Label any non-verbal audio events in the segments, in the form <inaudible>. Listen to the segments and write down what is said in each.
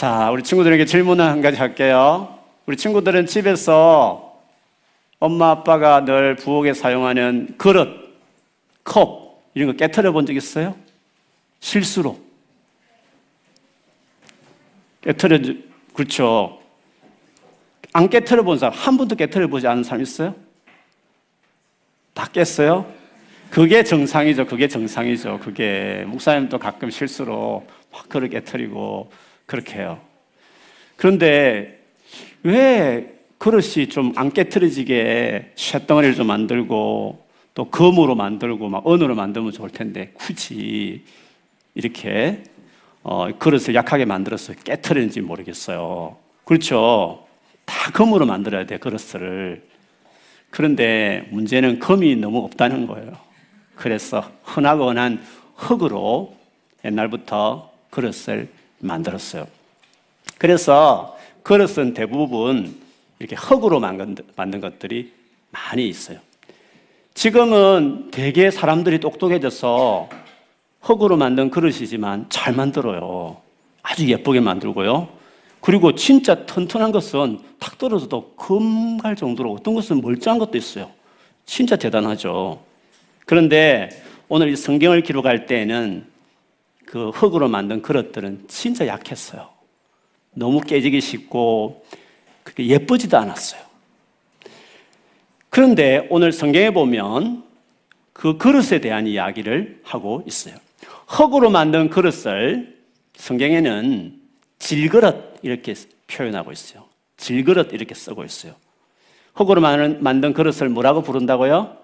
자, 우리 친구들에게 질문을 한 가지 할게요. 우리 친구들은 집에서 엄마 아빠가 늘 부엌에 사용하는 그릇, 컵 이런 거 깨뜨려 본 적 있어요? 실수로 깨뜨려 그렇죠. 안 깨뜨려 본 사람 한 번도 깨뜨려 보지 않은 사람 있어요? 다 깼어요? 그게 정상이죠. 그게 정상이죠. 그게 목사님도 가끔 실수로 막 그릇 깨뜨리고 그렇게 해요. 그런데 왜 그릇이 좀 안 깨트려지게 쇳덩어리를 좀 만들고 또 금으로 만들고 막 은으로 만들면 좋을 텐데 굳이 이렇게 어, 그릇을 약하게 만들어서 깨트리는지 모르겠어요. 그렇죠. 다 금으로 만들어야 돼, 그릇을. 그런데 문제는 금이 너무 없다는 거예요. 그래서 흔하고 흔한 흙으로 옛날부터 그릇을 만들었어요. 그래서 그릇은 대부분 이렇게 흙으로 만든, 것들이 많이 있어요. 지금은 대개 사람들이 똑똑해져서 흙으로 만든 그릇이지만 잘 만들어요. 아주 예쁘게 만들고요. 그리고 진짜 튼튼한 것은 탁 떨어져도 금갈 정도로 어떤 것은 멀쩡한 것도 있어요. 진짜 대단하죠. 그런데 오늘 이 성경을 기록할 때에는 그 흙으로 만든 그릇들은 진짜 약했어요. 너무 깨지기 쉽고 그게 예쁘지도 않았어요. 그런데 오늘 성경에 보면 그 그릇에 대한 이야기를 하고 있어요. 흙으로 만든 그릇을 성경에는 질그릇 이렇게 표현하고 있어요. 질그릇 이렇게 쓰고 있어요. 흙으로 만든 그릇을 뭐라고 부른다고요?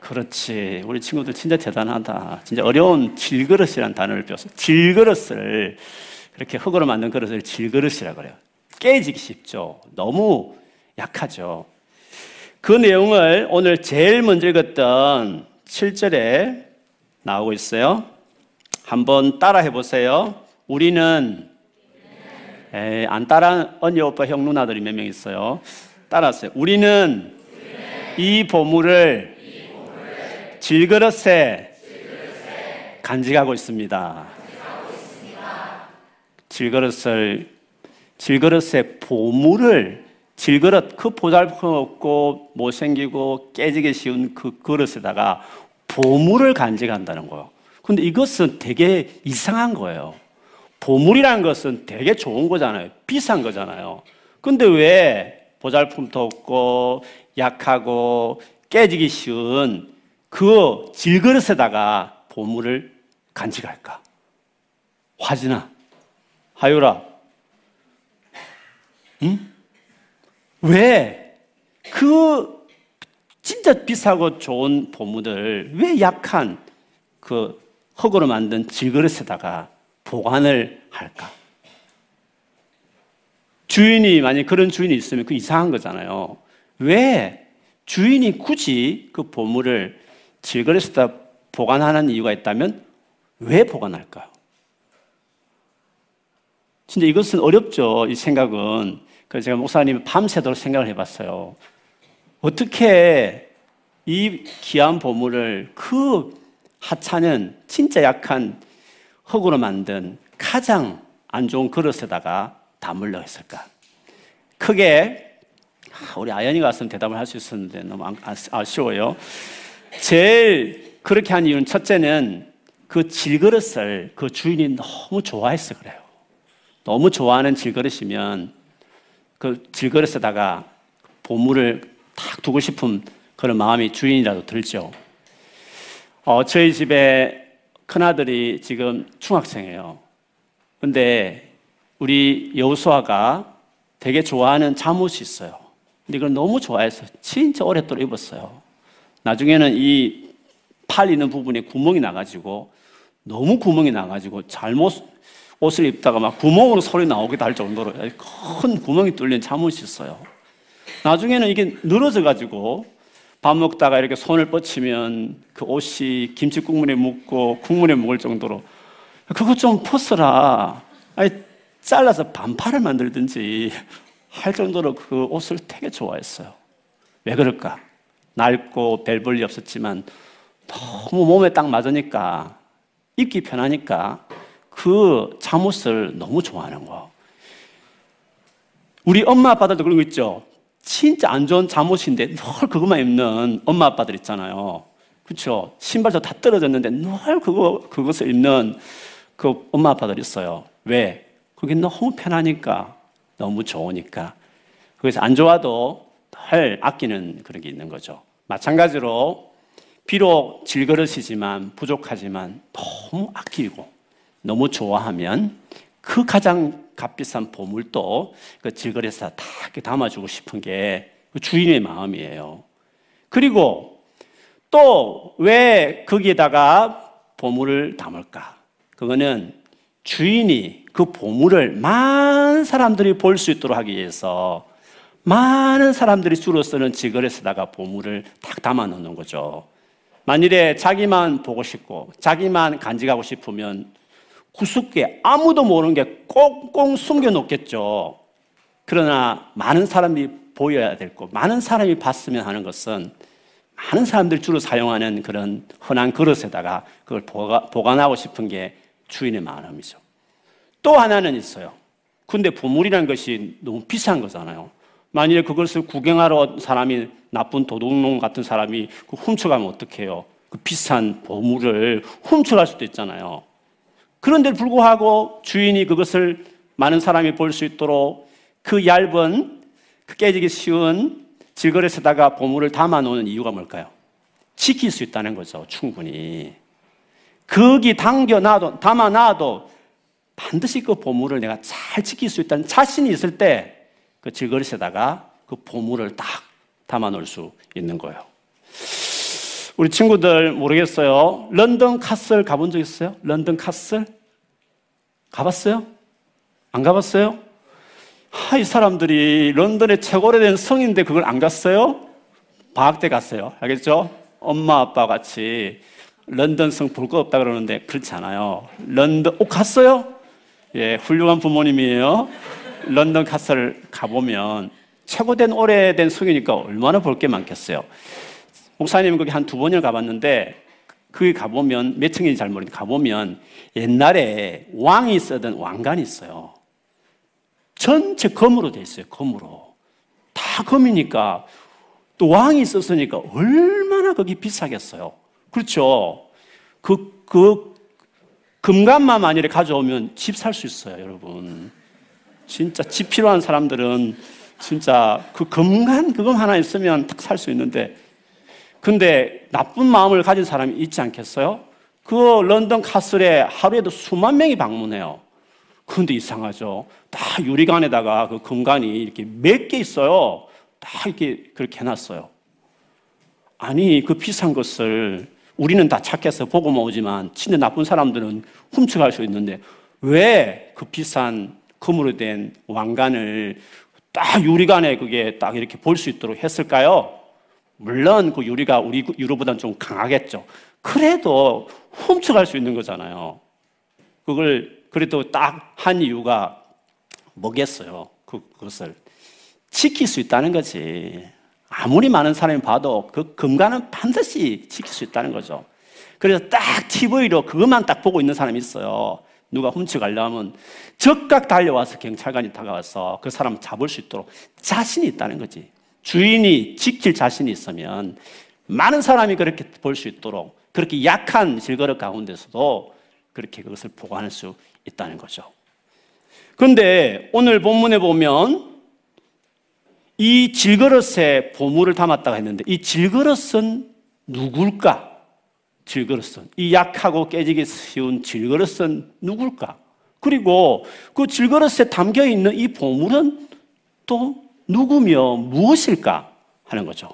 그렇지. 우리 친구들 진짜 대단하다. 진짜 어려운 질그릇이라는 단어를 배웠어. 질그릇을 그렇게 흙으로 만든 그릇을 질그릇이라 그래요. 깨지기 쉽죠. 너무 약하죠. 그 내용을 오늘 제일 먼저 읽었던 7절에 나오고 있어요. 한번 따라 해 보세요. 우리는 에이, 안 따라 언니 오빠 형 누나들이 몇 명 있어요. 따라하세요. 우리는 이 보물을 질그릇에 간직하고 있습니다. 질그릇을 질그릇에 보물을 질그릇 그 보잘것 없고 못생기고 깨지기 쉬운 그 그릇에다가 보물을 간직한다는 거예요. 근데 이것은 되게 이상한 거예요. 보물이라는 것은 되게 좋은 거잖아요. 비싼 거잖아요. 근데 왜 보잘품도 없고 약하고 깨지기 쉬운 그 질그릇에다가 보물을 간직할까? 화진아, 하유라, 응? 왜? 그 진짜 비싸고 좋은 보물을 왜 약한 그 흙으로 만든 질그릇에다가 보관을 할까? 주인이 만약 그런 주인이 있으면 그 이상한 거잖아요. 왜 주인이 굳이 그 보물을 질그릇에다 보관하는 이유가 있다면 왜 보관할까요? 진짜 이것은 어렵죠. 이 생각은. 그래서 제가 목사님 밤새도록 생각을 해봤어요. 어떻게 이 귀한 보물을 그 하찮은 진짜 약한 흙으로 만든 가장 안 좋은 그릇에다가 담으려 했을까? 크게 우리 아연이가 왔으면 대답을 할 수 있었는데 너무 아쉬워요. 제일 그렇게 한 이유는 첫째는 그 질그릇을 그 주인이 너무 좋아해서 그래요. 너무 좋아하는 질그릇이면 그 질그릇에다가 보물을 탁 두고 싶은 그런 마음이 주인이라도 들죠. 어, 저희 집에 큰아들이 지금 중학생이에요. 근데 우리 여수아가 되게 좋아하는 잠옷이 있어요. 근데 이걸 너무 좋아해서 진짜 오랫도록 입었어요. 나중에는 이 팔 있는 부분에 구멍이 나가지고 너무 구멍이 나가지고 잘못 옷을 입다가 막 구멍으로 소리 나오기도 할 정도로 큰 구멍이 뚫린 잠옷이 있어요. 나중에는 이게 늘어져 가지고 밥 먹다가 이렇게 손을 뻗치면 그 옷이 김치 국물에 묻고 국물에 묵을 정도로 그거 좀 벗어라. 아니, 잘라서 반팔을 만들든지 할 정도로 그 옷을 되게 좋아했어요. 왜 그럴까? 낡고 벨볼이 없었지만 너무 몸에 딱 맞으니까 입기 편하니까 그 잠옷을 너무 좋아하는 거. 우리 엄마 아빠들도 그런 거 있죠. 진짜 안 좋은 잠옷인데 늘 그것만 입는 엄마 아빠들 있잖아요. 그렇죠? 신발도 다 떨어졌는데 늘 그거 그것을 입는 그 엄마 아빠들 있어요. 왜? 그게 너무 편하니까, 너무 좋으니까. 그래서 안 좋아도 늘 아끼는 그런 게 있는 거죠. 마찬가지로 비록 질그릇이지만 부족하지만 너무 아끼고 너무 좋아하면 그 가장 값비싼 보물도 그 질그릇에다 다 담아주고 싶은 게 그 주인의 마음이에요. 그리고 또 왜 거기에다가 보물을 담을까? 그거는 주인이 그 보물을 많은 사람들이 볼 수 있도록 하기 위해서 많은 사람들이 주로 쓰는 지거에다가 보물을 딱 담아 놓는 거죠. 만일에 자기만 보고 싶고 자기만 간직하고 싶으면 구석에 아무도 모르는 게 꽁꽁 숨겨 놓겠죠. 그러나 많은 사람이 보여야 될 거, 많은 사람이 봤으면 하는 것은 많은 사람들 주로 사용하는 그런 흔한 그릇에다가 그걸 보관하고 싶은 게 주인의 마음이죠. 또 하나는 있어요. 근데 보물이라는 것이 너무 비싼 거잖아요. 만일에 그것을 구경하러 사람이 나쁜 도둑놈 같은 사람이 그 훔쳐가면 어떡해요? 그 비싼 보물을 훔쳐갈 수도 있잖아요. 그런데 불구하고 주인이 그것을 많은 사람이 볼 수 있도록 그 얇은 그 깨지기 쉬운 질거릇에다가 보물을 담아 놓는 이유가 뭘까요? 지킬 수 있다는 거죠. 충분히. 거기 당겨 놔도 담아 놔도 반드시 그 보물을 내가 잘 지킬 수 있다는 자신이 있을 때 그 질거릇에다가 그 보물을 딱 담아 놓을 수 있는 거예요. 우리 친구들 모르겠어요. 런던 카슬 가본 적 있어요? 런던 카슬? 가봤어요? 안 가봤어요? 하, 이 사람들이 런던의 최고 오래된 성인데 그걸 안 갔어요? 방학 때 갔어요. 알겠죠? 엄마 아빠 같이 런던 성 볼 거 없다 그러는데 그렇지 않아요. 런던, 오, 갔어요? 예, 훌륭한 부모님이에요. 런던 카스를 가보면 최고된 오래된 성이니까 얼마나 볼 게 많겠어요. 목사님 거기 한 두 번을 가봤는데 거기 가보면 몇 층인지 잘 모르겠는데 가보면 옛날에 왕이 쓰던 왕관이 있어요. 전체 검으로 돼 있어요. 검으로. 다 검이니까 또 왕이 썼으니까 얼마나 거기 비싸겠어요. 그렇죠. 그, 그, 금관만 만일에 가져오면 집 살 수 있어요, 여러분. 진짜 집 필요한 사람들은 진짜 그 금관, 그거 하나 있으면 딱 살 수 있는데. 근데 나쁜 마음을 가진 사람이 있지 않겠어요? 그 런던 카슬에 하루에도 수만 명이 방문해요. 그런데 이상하죠. 다 유리관에다가 그 금관이 이렇게 몇 개 있어요. 다 이렇게 그렇게 해놨어요. 아니, 그 비싼 것을 우리는 다 착해서 보고만 오지만 진짜 나쁜 사람들은 훔쳐갈 수 있는데 왜 그 비싼 금으로 된 왕관을 딱 유리관에 그게 딱 이렇게 볼 수 있도록 했을까요? 물론 그 유리가 우리 유로보다는 좀 강하겠죠. 그래도 훔쳐갈 수 있는 거잖아요. 그걸 그래도 딱 한 이유가 뭐겠어요? 그, 그것을 지킬 수 있다는 거지. 아무리 많은 사람이 봐도 그 금관은 반드시 지킬 수 있다는 거죠. 그래서 딱 TV로 그것만 딱 보고 있는 사람이 있어요. 누가 훔쳐가려면 적각 달려와서 경찰관이 다가와서 그 사람 잡을 수 있도록 자신이 있다는 거지. 주인이 지킬 자신이 있으면 많은 사람이 그렇게 볼 수 있도록 그렇게 약한 질거릇 가운데서도 그렇게 그것을 보관할 수 있다는 거죠. 그런데 오늘 본문에 보면 이 질그릇에 보물을 담았다고 했는데 이 질그릇은 누굴까? 질그릇은 이 약하고 깨지기 쉬운 질그릇은 누굴까? 그리고 그 질그릇에 담겨 있는 이 보물은 또 누구며 무엇일까 하는 거죠.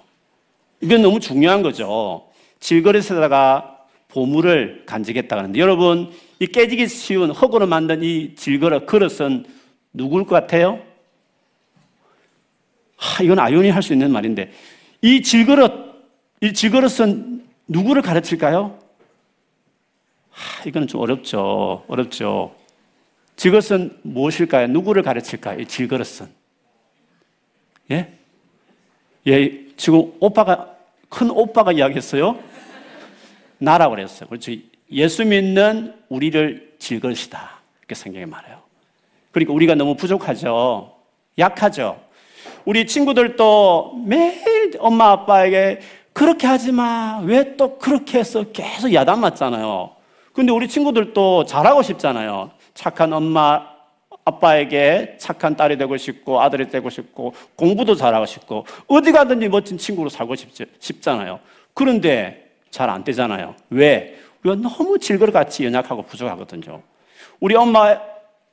이건 너무 중요한 거죠. 질그릇에다가 보물을 간직했다고 하는데 여러분 이 깨지기 쉬운 흙으로 만든 이 질그릇 그릇은 누굴 것 같아요? 하, 이건 아이온이 할 수 있는 말인데 이 질그릇 이 질그릇은 누구를 가르칠까요? 하, 이거는 좀 어렵죠. 어렵죠. 질그릇은 무엇일까요? 누구를 가르칠까요? 이 질그릇은 예? 예, 지금 오빠가 큰 오빠가 이야기했어요. 나라고 그랬어요. 그렇죠. 예수 믿는 우리를 질것이다. 그렇게 성경에 말해요. 그러니까 우리가 너무 부족하죠. 약하죠. 우리 친구들도 매일 엄마 아빠에게 그렇게 하지 마. 왜 또 그렇게 해서 계속 야단 맞잖아요. 근데 우리 친구들도 잘하고 싶잖아요. 착한 엄마, 아빠에게 착한 딸이 되고 싶고 아들이 되고 싶고 공부도 잘하고 싶고 어디 가든지 멋진 친구로 살고 싶, 잖아요 그런데 잘 안 되잖아요. 왜? 우리가 너무 질거같이 연약하고 부족하거든요. 우리 엄마,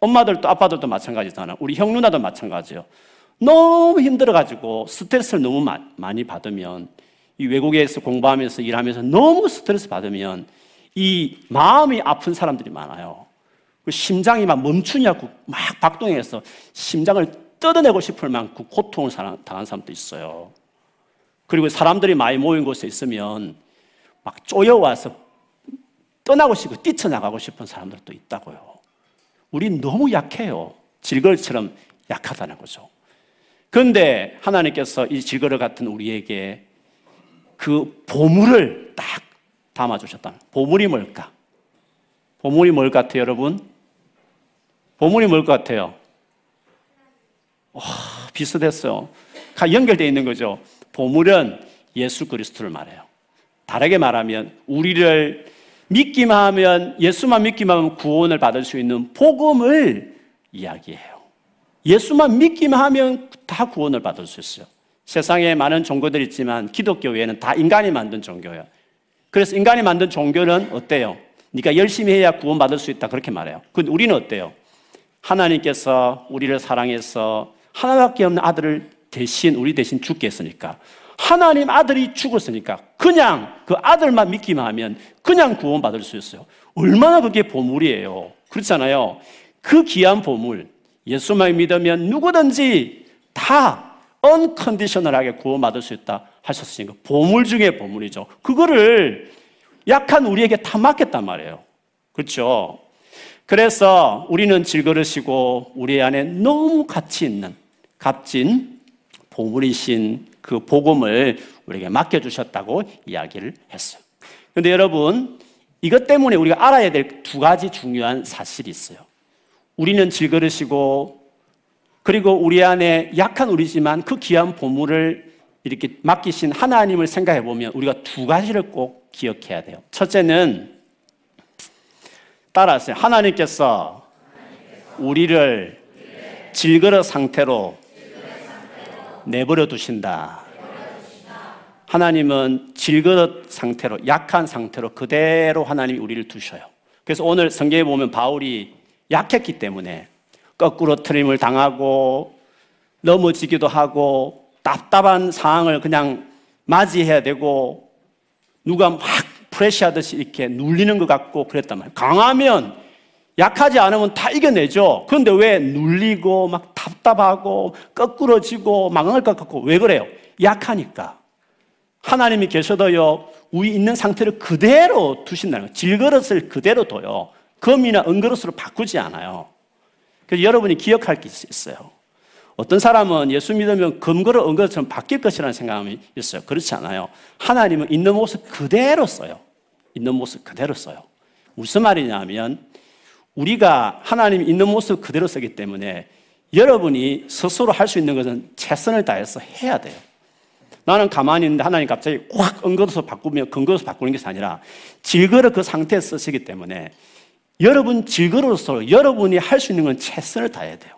엄마들도 아빠들도 마찬가지잖아요. 우리 형 누나도 마찬가지예요. 너무 힘들어가지고 스트레스를 너무 많이 받으면 이 외국에서 공부하면서 일하면서 너무 스트레스 받으면 이 마음이 아픈 사람들이 많아요. 그 심장이 막 멈추냐고 막 박동해서 심장을 뜯어내고 싶을 만큼 고통을 당한 사람도 있어요. 그리고 사람들이 많이 모인 곳에 있으면 막 쪼여와서 떠나고 싶고 뛰쳐나가고 싶은 사람들도 있다고요. 우린 너무 약해요. 질걸처럼 약하다는 거죠. 그런데 하나님께서 이 질거를 같은 우리에게 그 보물을 딱 담아주셨다. 보물이 뭘까? 보물이 뭘 같아요, 여러분? 보물이 뭘것 같아요? 와, 비슷했어요. 연결되어 있는 거죠. 보물은 예수 그리스도를 말해요. 다르게 말하면 우리를 믿기만 하면 예수만 믿기만 하면 구원을 받을 수 있는 복음을 이야기해요. 예수만 믿기만 하면 다 구원을 받을 수 있어요. 세상에 많은 종교들이 있지만 기독교 외에는 다 인간이 만든 종교예요. 그래서 인간이 만든 종교는 어때요? 네가 열심히 해야 구원받을 수 있다 그렇게 말해요. 근데 우리는 어때요? 하나님께서 우리를 사랑해서 하나밖에 없는 아들을 대신 우리 대신 죽게 했으니까 하나님 아들이 죽었으니까 그냥 그 아들만 믿기만 하면 그냥 구원받을 수 있어요. 얼마나 그게 보물이에요. 그렇잖아요. 그 귀한 보물 예수만 믿으면 누구든지 다 언컨디셔널하게 구원받을 수 있다 하셨으니까 보물 중에 보물이죠. 그거를 약한 우리에게 다 맡겼단 말이에요. 그렇죠? 그래서 우리는 질그릇이고 우리 안에 너무 가치 있는 값진 보물이신 그 복음을 우리에게 맡겨주셨다고 이야기를 했어요. 그런데 여러분, 이것 때문에 우리가 알아야 될 두 가지 중요한 사실이 있어요. 우리는 질그릇이고 그리고 우리 안에 약한 우리지만 그 귀한 보물을 이렇게 맡기신 하나님을 생각해 보면 우리가 두 가지를 꼭 기억해야 돼요. 첫째는 따라하세요. 하나님께서 우리를 질그릇 상태로 내버려 두신다. 하나님은 질그릇 상태로, 약한 상태로 그대로 하나님이 우리를 두셔요. 그래서 오늘 성경에 보면 바울이 약했기 때문에 거꾸로 트림을 당하고 넘어지기도 하고 답답한 상황을 그냥 맞이해야 되고 누가 막 프레시하듯이 이렇게 눌리는 것 같고 그랬단 말이에요. 강하면 약하지 않으면 다 이겨내죠. 그런데 왜 눌리고 막 답답하고 거꾸러지고 망할 것 같고 왜 그래요? 약하니까. 하나님이 계셔도요, 우리 있는 상태를 그대로 두신다는 거예요. 질그릇을 그대로 둬요. 금이나 은그릇으로 바꾸지 않아요. 그래서 여러분이 기억할 게 있어요. 어떤 사람은 예수 믿으면 금그릇, 은그릇처럼 바뀔 것이라는 생각이 있어요. 그렇지 않아요. 하나님은 있는 모습 그대로 써요. 있는 모습 그대로 써요. 무슨 말이냐면 우리가 하나님이 있는 모습 그대로 쓰기 때문에 여러분이 스스로 할 수 있는 것은 최선을 다해서 해야 돼요. 나는 가만히 있는데 하나님 갑자기 확 엉거서 바꾸면 근거서 바꾸는 것이 아니라 질거를 그 상태에 쓰시기 때문에 여러분 질거로서 여러분이 할 수 있는 건 최선을 다해야 돼요.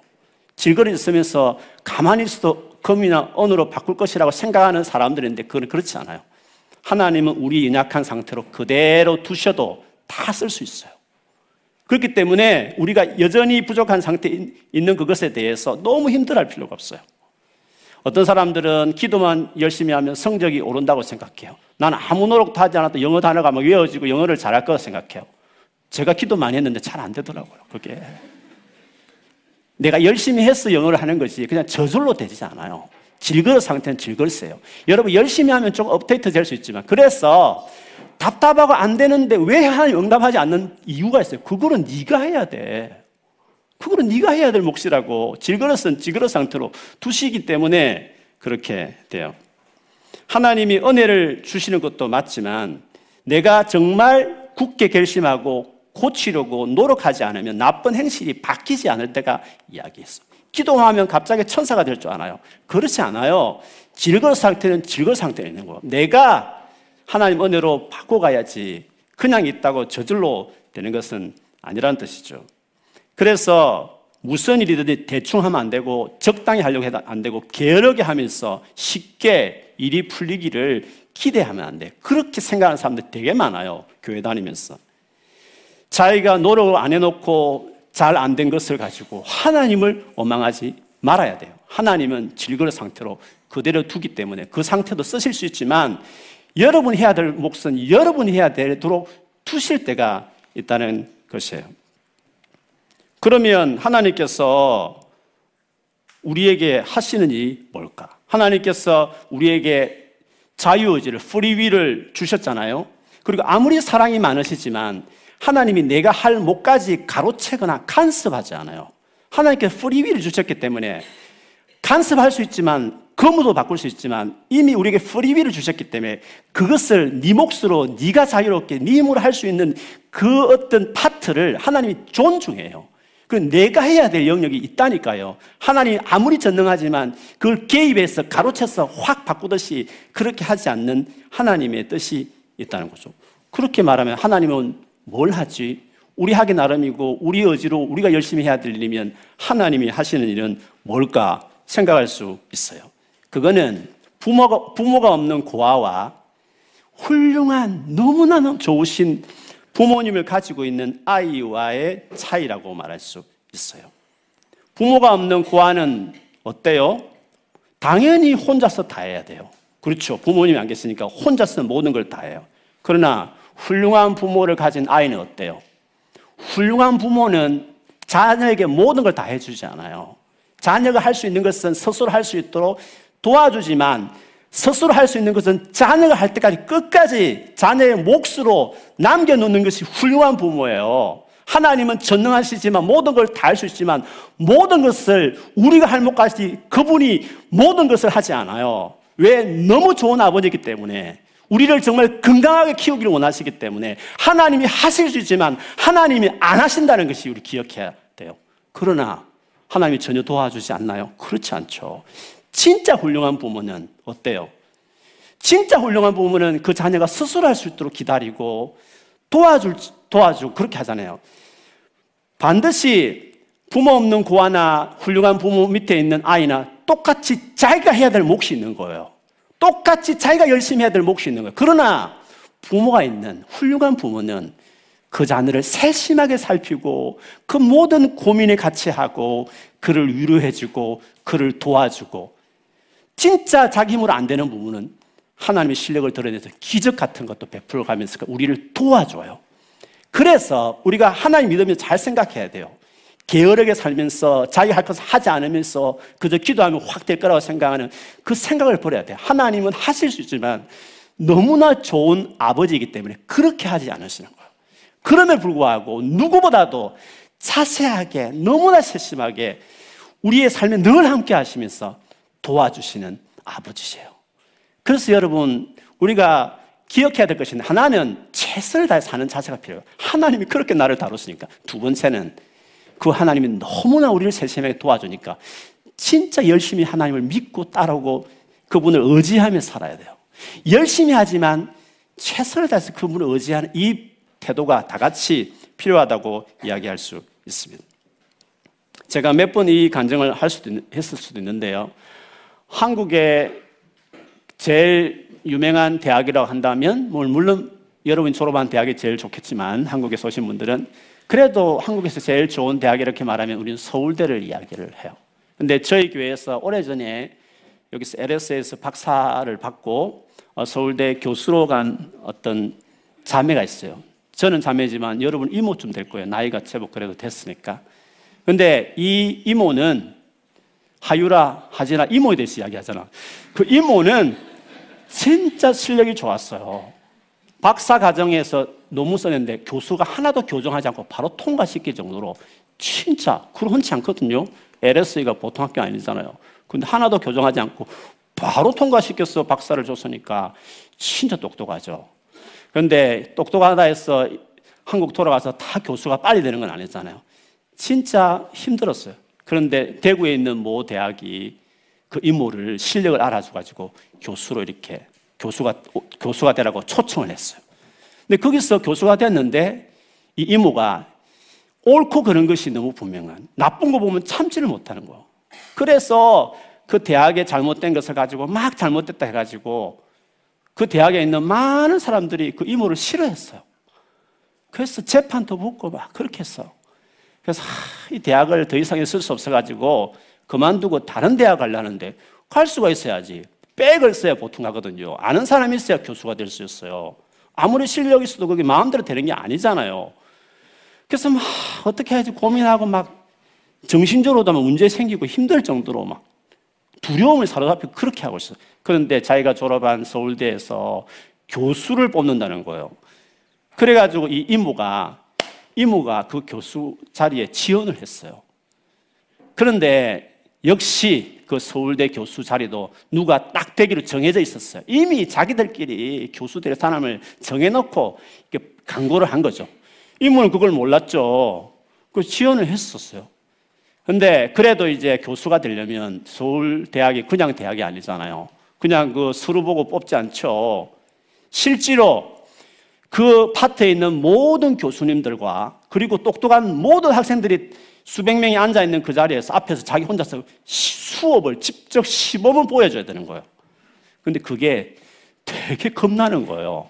질거리 있으면서 가만히 있어도 금이나 언으로 바꿀 것이라고 생각하는 사람들인데 그건 그렇지 않아요. 하나님은 우리 연약한 상태로 그대로 두셔도 다 쓸 수 있어요. 그렇기 때문에 우리가 여전히 부족한 상태에 있는 그것에 대해서 너무 힘들어할 필요가 없어요. 어떤 사람들은 기도만 열심히 하면 성적이 오른다고 생각해요. 나는 아무 노력도 하지 않아도 영어 단어가 막 외워지고 영어를 잘할 거라 생각해요. 제가 기도 많이 했는데 잘 안 되더라고요. 그게. 내가 열심히 해서 영어를 하는 것이 그냥 저절로 되지 않아요. 질거 상태는 질걸세요. 여러분 열심히 하면 좀 업데이트 될 수 있지만 그래서 답답하고 안 되는데 왜 하나님 응답하지 않는 이유가 있어요. 그거는 네가 해야 돼. 그거는 네가 해야 될 몫이라고 질그릇은 질그릇 상태로 두시기 때문에 그렇게 돼요. 하나님이 은혜를 주시는 것도 맞지만 내가 정말 굳게 결심하고 고치려고 노력하지 않으면 나쁜 행실이 바뀌지 않을 때가 이야기했어. 기도하면 갑자기 천사가 될 줄 알아요. 그렇지 않아요. 질거 상태는 질거 상태에 있는 거. 내가 하나님 은혜로 바꿔가야지. 그냥 있다고 저절로 되는 것은 아니라는 뜻이죠. 그래서 무슨 일이든 대충 하면 안 되고 적당히 하려고 해도 안 되고 게으르게 하면서 쉽게 일이 풀리기를 기대하면 안 돼. 그렇게 생각하는 사람들 되게 많아요. 교회 다니면서. 자기가 노력을 안 해놓고 잘 안 된 것을 가지고 하나님을 원망하지 말아야 돼요. 하나님은 질그릇 상태로 그대로 두기 때문에 그 상태도 쓰실 수 있지만 여러분이 해야 될 몫은 여러분이 해야 되도록 두실 때가 있다는 것이에요. 그러면 하나님께서 우리에게 하시는 일이 뭘까? 하나님께서 우리에게 자유의지를, free will을 주셨잖아요. 그리고 아무리 사랑이 많으시지만 하나님이 내가 할 몫까지 가로채거나 간섭하지 않아요. 하나님께 free will을 주셨기 때문에 간섭할 수 있지만 거무도 바꿀 수 있지만 이미 우리에게 free will을 주셨기 때문에 그것을 네 몫으로 네가 자유롭게 네 힘으로 할 수 있는 그 어떤 파트를 하나님이 존중해요. 그 내가 해야 될 영역이 있다니까요. 하나님 아무리 전능하지만 그걸 개입해서 가로채서 확 바꾸듯이 그렇게 하지 않는 하나님의 뜻이 있다는 거죠. 그렇게 말하면 하나님은 뭘 하지? 우리 하기 나름이고 우리 의지로 우리가 열심히 해야 될 일이면 하나님이 하시는 일은 뭘까 생각할 수 있어요. 그거는 부모가, 부모가 없는 고아와 훌륭한 너무나 좋으신 부모님을 가지고 있는 아이와의 차이라고 말할 수 있어요. 부모가 없는 고아는 어때요? 당연히 혼자서 다 해야 돼요. 그렇죠. 부모님이 안 계시니까 혼자서 모든 걸 다 해요. 그러나 훌륭한 부모를 가진 아이는 어때요? 훌륭한 부모는 자녀에게 모든 걸 다 해주지 않아요. 자녀가 할 수 있는 것은 스스로 할 수 있도록 도와주지만 스스로 할 수 있는 것은 자녀가 할 때까지 끝까지 자녀의 몫으로 남겨놓는 것이 훌륭한 부모예요. 하나님은 전능하시지만 모든 걸 다 할 수 있지만 모든 것을 우리가 할 몫까지 그분이 모든 것을 하지 않아요. 왜? 너무 좋은 아버지이기 때문에. 우리를 정말 건강하게 키우기를 원하시기 때문에 하나님이 하실 수 있지만 하나님이 안 하신다는 것이 우리 기억해야 돼요. 그러나 하나님이 전혀 도와주지 않나요? 그렇지 않죠. 진짜 훌륭한 부모는 어때요? 진짜 훌륭한 부모는 그 자녀가 스스로 할 수 있도록 기다리고 도와줄, 도와주고 그렇게 하잖아요. 반드시 부모 없는 고아나 훌륭한 부모 밑에 있는 아이나 똑같이 자기가 해야 될 몫이 있는 거예요. 똑같이 자기가 열심히 해야 될 몫이 있는 거예요. 그러나 부모가 있는 훌륭한 부모는 그 자녀를 세심하게 살피고 그 모든 고민에 같이 하고 그를 위로해주고 그를 도와주고 진짜 자기 힘으로 안 되는 부분은 하나님의 실력을 드러내서 기적 같은 것도 베풀어 가면서 우리를 도와줘요. 그래서 우리가 하나님 믿으면 잘 생각해야 돼요. 게으르게 살면서 자기 할 것을 하지 않으면서 그저 기도하면 확 될 거라고 생각하는 그 생각을 버려야 돼요. 하나님은 하실 수 있지만 너무나 좋은 아버지이기 때문에 그렇게 하지 않으시는 거예요. 그럼에 불구하고 누구보다도 자세하게 너무나 세심하게 우리의 삶에 늘 함께 하시면서 도와주시는 아버지세요. 그래서 여러분, 우리가 기억해야 될 것은 하나는 최선을 다해 사는 자세가 필요해요. 하나님이 그렇게 나를 다루시니까. 두 번째는 그 하나님이 너무나 우리를 세심하게 도와주니까 진짜 열심히 하나님을 믿고 따르고 그분을 의지하며 살아야 돼요. 열심히 하지만 최선을 다해서 그분을 의지하는 이 태도가 다 같이 필요하다고 이야기할 수 있습니다. 제가 몇 번 이 간증을 할 수도 했을 수도 있는데요. 한국의 제일 유명한 대학이라고 한다면, 뭐 물론 여러분이 졸업한 대학이 제일 좋겠지만, 한국에서 오신 분들은 그래도 한국에서 제일 좋은 대학 이렇게 말하면 우리는 서울대를 이야기를 해요. 근데 저희 교회에서 오래전에 여기서 LS에서 박사를 받고 어, 서울대 교수로 간 어떤 자매가 있어요. 저는 자매지만 여러분 이모쯤 될 거예요. 나이가 제법 그래도 됐으니까. 근데 이 이모는 하유라, 하지나 이모에 대해서 이야기하잖아. 그 이모는 진짜 실력이 좋았어요. 박사 과정에서 논문 썼는데 교수가 하나도 교정하지 않고 바로 통과시킬 정도로 진짜 그런 흔치 않거든요. LSE가 보통 학교 아니잖아요. 근데 하나도 교정하지 않고 바로 통과시켜서 박사를 줬으니까 진짜 똑똑하죠. 그런데 똑똑하다 해서 한국 돌아가서 다 교수가 빨리 되는 건 아니잖아요. 진짜 힘들었어요. 그런데 대구에 있는 모 대학이 그 이모를 실력을 알아줘가지고 교수로 이렇게 교수가 교수가 되라고 초청을 했어요. 근데 거기서 교수가 됐는데 이 이모가 옳고 그런 것이 너무 분명한 나쁜 거 보면 참지를 못하는 거. 그래서 그 대학에 잘못된 것을 가지고 막 잘못됐다 해가지고 그 대학에 있는 많은 사람들이 그 이모를 싫어했어요. 그래서 재판도 붙고 막 그렇게 했어. 그래서 하, 이 대학을 더 이상 있을 수 없어가지고 그만두고 다른 대학 가려는데 갈 수가 있어야지. 백을 써야 보통 가거든요. 아는 사람이 있어야 교수가 될 수 있어요. 아무리 실력이 있어도 그게 마음대로 되는 게 아니잖아요. 그래서 막 어떻게 해야지 고민하고 막 정신적으로도 문제 생기고 힘들 정도로 막 두려움을 사로잡혀 그렇게 하고 있어요. 그런데 자기가 졸업한 서울대에서 교수를 뽑는다는 거예요. 그래가지고 이 이모가, 이모가 그 교수 자리에 지원을 했어요. 그런데 역시 그 서울대 교수 자리도 누가 딱 되기로 정해져 있었어요. 이미 자기들끼리 교수들의 사람을 정해놓고 이렇게 강구를 한 거죠. 이모는 그걸 몰랐죠. 그 지원을 했었어요. 근데 그래도 이제 교수가 되려면 서울 대학이 그냥 대학이 아니잖아요. 그냥 그 수루 보고 뽑지 않죠. 실제로 그 파트에 있는 모든 교수님들과 그리고 똑똑한 모든 학생들이 수백 명이 앉아 있는 그 자리에서 앞에서 자기 혼자서 수업을 직접 시범을 보여줘야 되는 거예요. 근데 그게 되게 겁나는 거예요.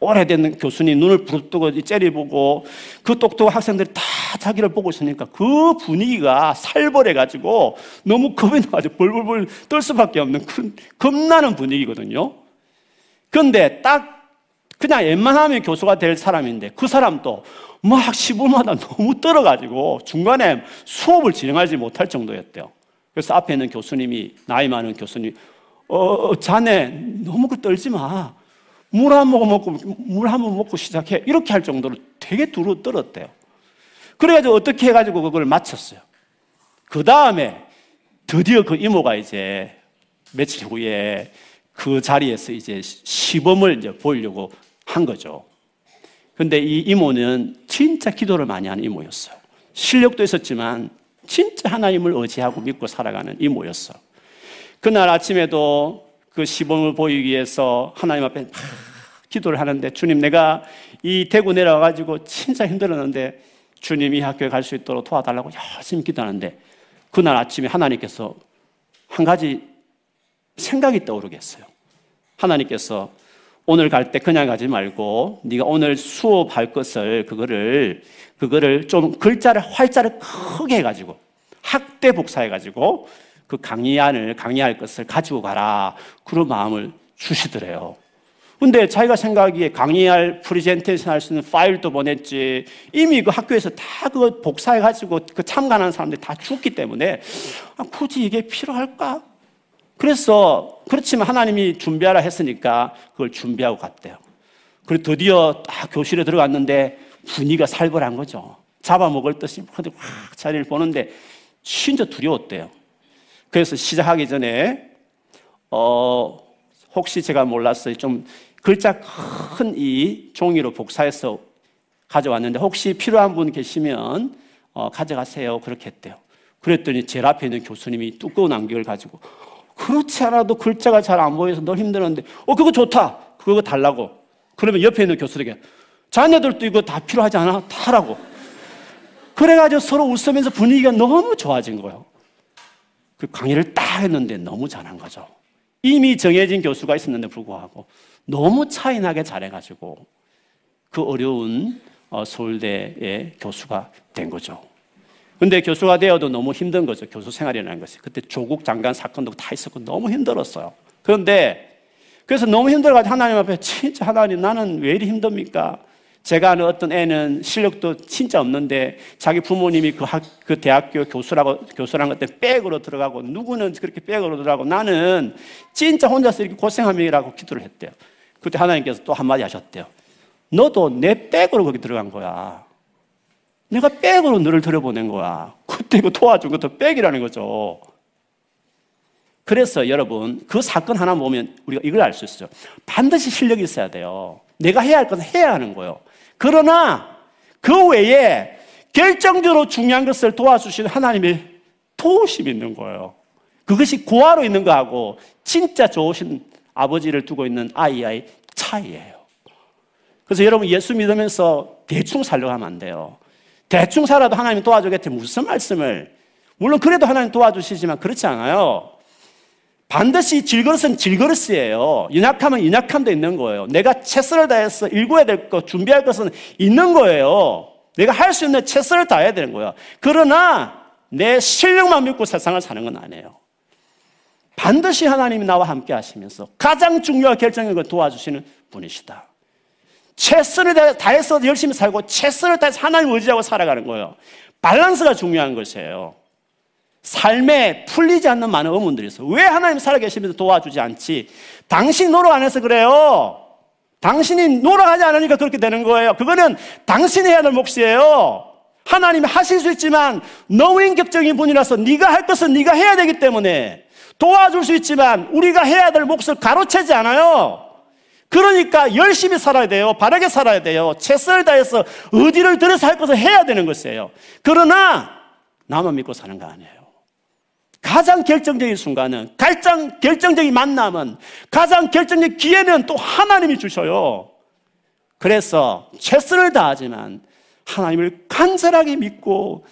오래된 교수님 눈을 부릅뜨고 째려보고 그 똑똑한 학생들이 다 자기를 보고 있으니까 그 분위기가 살벌해가지고 너무 겁이 나가지고 벌벌벌 떨 수밖에 없는 큰, 겁나는 분위기거든요. 그런데 딱 그냥 웬만하면 교수가 될 사람인데 그 사람도 막 시부마다 <laughs> 너무 떨어가지고 중간에 수업을 진행하지 못할 정도였대요. 그래서 앞에 있는 교수님이 나이 많은 교수님, 어, 자네 너무 그 떨지 마. 물 한 모금 먹고 물한번 먹고 시작해 이렇게 할 정도로 되게 두루 떨었대요. 그래가지고 어떻게 해가지고 그걸 마쳤어요. 그 다음에 드디어 그 이모가 이제 며칠 후에 그 자리에서 이제 시범을 이제 보이려고 한 거죠. 근데 이 이모는 진짜 기도를 많이 하는 이모였어요. 실력도 있었지만 진짜 하나님을 의지하고 믿고 살아가는 이모였어. 그날 아침에도 그 시범을 보이기 위해서 하나님 앞에 기도를 하는데 주님 내가 이 대구 내려가지고 진짜 힘들었는데 주님이 학교에 갈 수 있도록 도와달라고 열심히 기도하는데 그날 아침에 하나님께서 한 가지 생각이 떠오르겠어요. 하나님께서 오늘 갈 때 그냥 가지 말고 네가 오늘 수업할 것을 그거를 그거를 좀 글자를 활자를 크게 해 가지고 학대 복사해 가지고 그 강의안을 강의할 것을 가지고 가라 그런 마음을 주시더래요. 근데 자기가 생각하기에 강의할 presentation 할 수 있는 파일도 보냈지 이미 그 학교에서 다 그거 복사해 가지고 그 참관하는 사람들이 다 줬기 때문에 아, 굳이 이게 필요할까? 그래서 그렇지만 하나님이 준비하라 했으니까 그걸 준비하고 갔대요. 그리고 드디어 딱 교실에 들어갔는데 분위기가 살벌한 거죠. 잡아먹을 듯이 확 자리를 보는데 진짜 두려웠대요. 그래서 시작하기 전에 어 혹시 제가 몰랐어요. 좀 글자 큰 이 종이로 복사해서 가져왔는데 혹시 필요한 분 계시면 어, 가져가세요. 그렇게 했대요. 그랬더니 제일 앞에 있는 교수님이 두꺼운 안경을 가지고 그렇지 않아도 글자가 잘 안 보여서 널 힘들었는데, 어, 그거 좋다. 그거 달라고. 그러면 옆에 있는 교수에게, 자네들도 이거 다 필요하지 않아? 다 하라고. 그래가지고 서로 웃으면서 분위기가 너무 좋아진 거예요. 그 강의를 딱 했는데 너무 잘한 거죠. 이미 정해진 교수가 있었는데 불구하고 너무 차이나게 잘해가지고 그 어려운 어, 서울대의 교수가 된 거죠. 근데 교수가 되어도 너무 힘든 거죠. 교수 생활이라는 것이. 그때 조국 장관 사건도 다 있었고 너무 힘들었어요. 그런데 그래서 너무 힘들어가지고 하나님 앞에 진짜 하나님 나는 왜 이리 힘듭니까? 제가 아는 어떤 애는 실력도 진짜 없는데 자기 부모님이 그, 학, 그 대학교 교수라고 교수란 그때 백으로 들어가고 누구는 그렇게 백으로 들어가고 나는 진짜 혼자서 이렇게 고생함이라고 기도를 했대요. 그때 하나님께서 또 한마디 하셨대요. 너도 내 백으로 거기 들어간 거야. 내가 백으로 너를 들여보낸 거야. 그때 그 도와준 것도 백이라는 거죠. 그래서 여러분, 그 사건 하나 보면 우리가 이걸 알 수 있어요. 반드시 실력이 있어야 돼요. 내가 해야 할 것은 해야 하는 거예요. 그러나 그 외에 결정적으로 중요한 것을 도와주시는 하나님의 도우심이 있는 거예요. 그것이 고아로 있는 거하고 진짜 좋으신 아버지를 두고 있는 아이의 차이예요. 그래서 여러분 예수 믿으면서 대충 살려고 하면 안 돼요. 대충 살아도 하나님 도와주겠지 무슨 말씀을 물론 그래도 하나님 도와주시지만 그렇지 않아요. 반드시 질그릇은 질그릇이에요. 연약하면 연약함도 있는 거예요. 내가 최선을 다해서 일구어야 될 것, 준비할 것은 있는 거예요. 내가 할 수 있는 최선을 다해야 되는 거야. 그러나 내 실력만 믿고 세상을 사는 건 아니에요. 반드시 하나님이 나와 함께 하시면서 가장 중요한 결정을 도와주시는 분이시다. 최선을 다해서 열심히 살고 최선을 다해서 하나님 의지하고 살아가는 거예요. 밸런스가 중요한 것이에요. 삶에 풀리지 않는 많은 의문들이 있어요. 왜 하나님 살아계시면서 도와주지 않지? 당신 노력 안 해서 그래요. 당신이 노력하지 않으니까 그렇게 되는 거예요. 그거는 당신이 해야 될 몫이에요. 하나님이 하실 수 있지만 너무 인격적인 분이라서 네가 할 것은 네가 해야 되기 때문에 도와줄 수 있지만 우리가 해야 될 몫을 가로채지 않아요. 그러니까 열심히 살아야 돼요. 바르게 살아야 돼요. 최선을 다해서 어디를 들여서 할 것을 해야 되는 것이에요. 그러나 나만 믿고 사는 거 아니에요. 가장 결정적인 순간은, 가장 결정적인 만남은, 가장 결정적인 기회는 또 하나님이 주셔요. 그래서 최선을 다하지만 하나님을 간절하게 믿고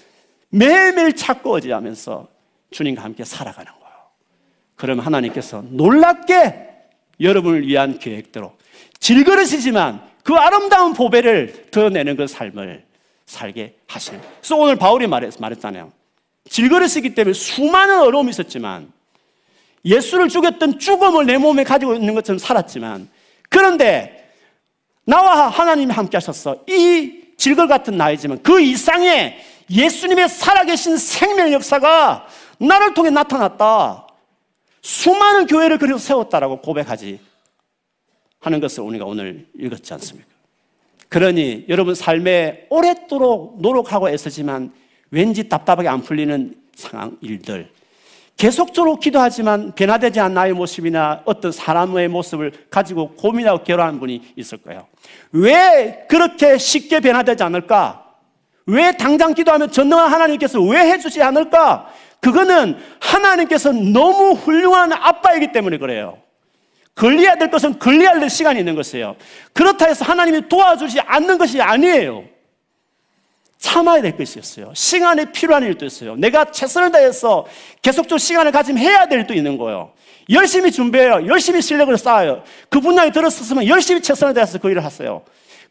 매일매일 찾고 어지하면서 주님과 함께 살아가는 거예요. 그러면 하나님께서 놀랍게 여러분을 위한 계획대로 질그릇이지만 그 아름다운 보배를 드러내는 그 삶을 살게 하시는. 그래서 오늘 바울이 말했, 말했잖아요. 질그릇이기 때문에 수많은 어려움이 있었지만 예수를 죽였던 죽음을 내 몸에 가지고 있는 것처럼 살았지만 그런데 나와 하나님이 함께 하셨어. 이 질걸 같은 나이지만 그 이상의 예수님의 살아계신 생명 역사가 나를 통해 나타났다. 수많은 교회를 그리고 세웠다라고 고백하지 하는 것을 우리가 오늘 읽었지 않습니까? 그러니 여러분 삶에 오랫도록 노력하고 애쓰지만 왠지 답답하게 안 풀리는 상황, 일들. 계속적으로 기도하지만 변화되지 않은 나의 모습이나 어떤 사람의 모습을 가지고 고민하고 결혼하는 분이 있을 거예요. 왜 그렇게 쉽게 변화되지 않을까? 왜 당장 기도하면 전능한 하나님께서 왜 해주지 않을까? 그거는 하나님께서 너무 훌륭한 아빠이기 때문에 그래요. 걸려야 될 것은 걸려야 될 시간이 있는 것이에요. 그렇다 해서 하나님이 도와주지 않는 것이 아니에요. 참아야 될 것이 있어요. 시간이 필요한 일도 있어요. 내가 최선을 다해서 계속적으로 시간을 가지면 해야 될 일도 있는 거예요. 열심히 준비해요. 열심히 실력을 쌓아요. 그 분야에 들었었으면 열심히 최선을 다해서 그 일을 하세요.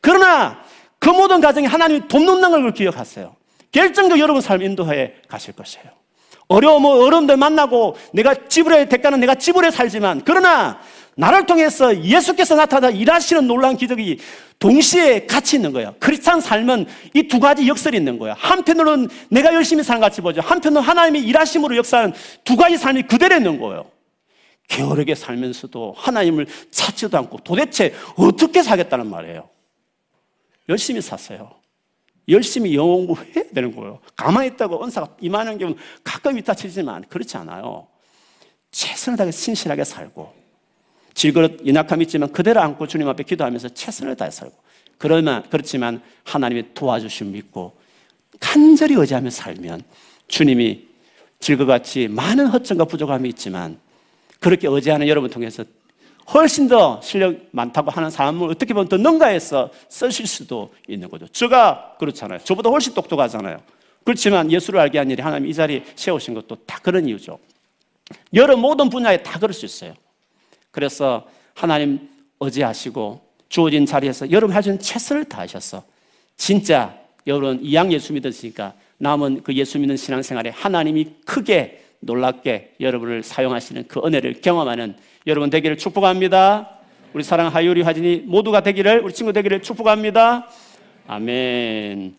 그러나 그 모든 과정이 하나님이 돕는다는 걸 기억하세요. 결정적 여러분 삶 인도해 가실 것이에요. 어려움, 어려움들 만나고 내가 지불해야 대가는 내가 지불해 살지만 그러나 나를 통해서 예수께서 나타나 일하시는 놀라운 기적이 동시에 같이 있는 거예요. 크리스찬 삶은 이 두 가지 역설이 있는 거예요. 한편으로는 내가 열심히 사는 같이 보죠. 한편으로는 하나님이 일하심으로 역사하는 두 가지 삶이 그대로 있는 거예요. 게으르게 살면서도 하나님을 찾지도 않고 도대체 어떻게 살겠다는 말이에요. 열심히 사세요. 열심히 영어 공부해야 되는 거예요. 가만히 있다고 은사가 임하는 경우는 가끔 있다 치지만 그렇지 않아요. 최선을 다해 신실하게 살고 질그릇 연약함이 있지만 그대로 안고 주님 앞에 기도하면서 최선을 다해 살고 그러면 그렇지만 하나님의 도와주심 믿고 간절히 의지하며 살면 주님이 질그같이 많은 허점과 부족함이 있지만 그렇게 의지하는 여러분 통해서 훨씬 더 실력 많다고 하는 사람을 어떻게 보면 더 능가해서 쓰실 수도 있는 거죠. 저가 그렇잖아요. 저보다 훨씬 똑똑하잖아요. 그렇지만 예수를 알게 한 일이 하나님 이 자리에 세우신 것도 다 그런 이유죠. 여러 모든 분야에 다 그럴 수 있어요. 그래서 하나님 의지하시고 주어진 자리에서 여러분 할 수 있는 최선을 다하셔서 진짜 여러분 이양 예수 믿으시니까 남은 그 예수 믿는 신앙생활에 하나님이 크게 놀랍게 여러분을 사용하시는 그 은혜를 경험하는 여러분 되기를 축복합니다. 우리 사랑 하유리 화진이 모두가 되기를 우리 친구 되기를 축복합니다. 아멘.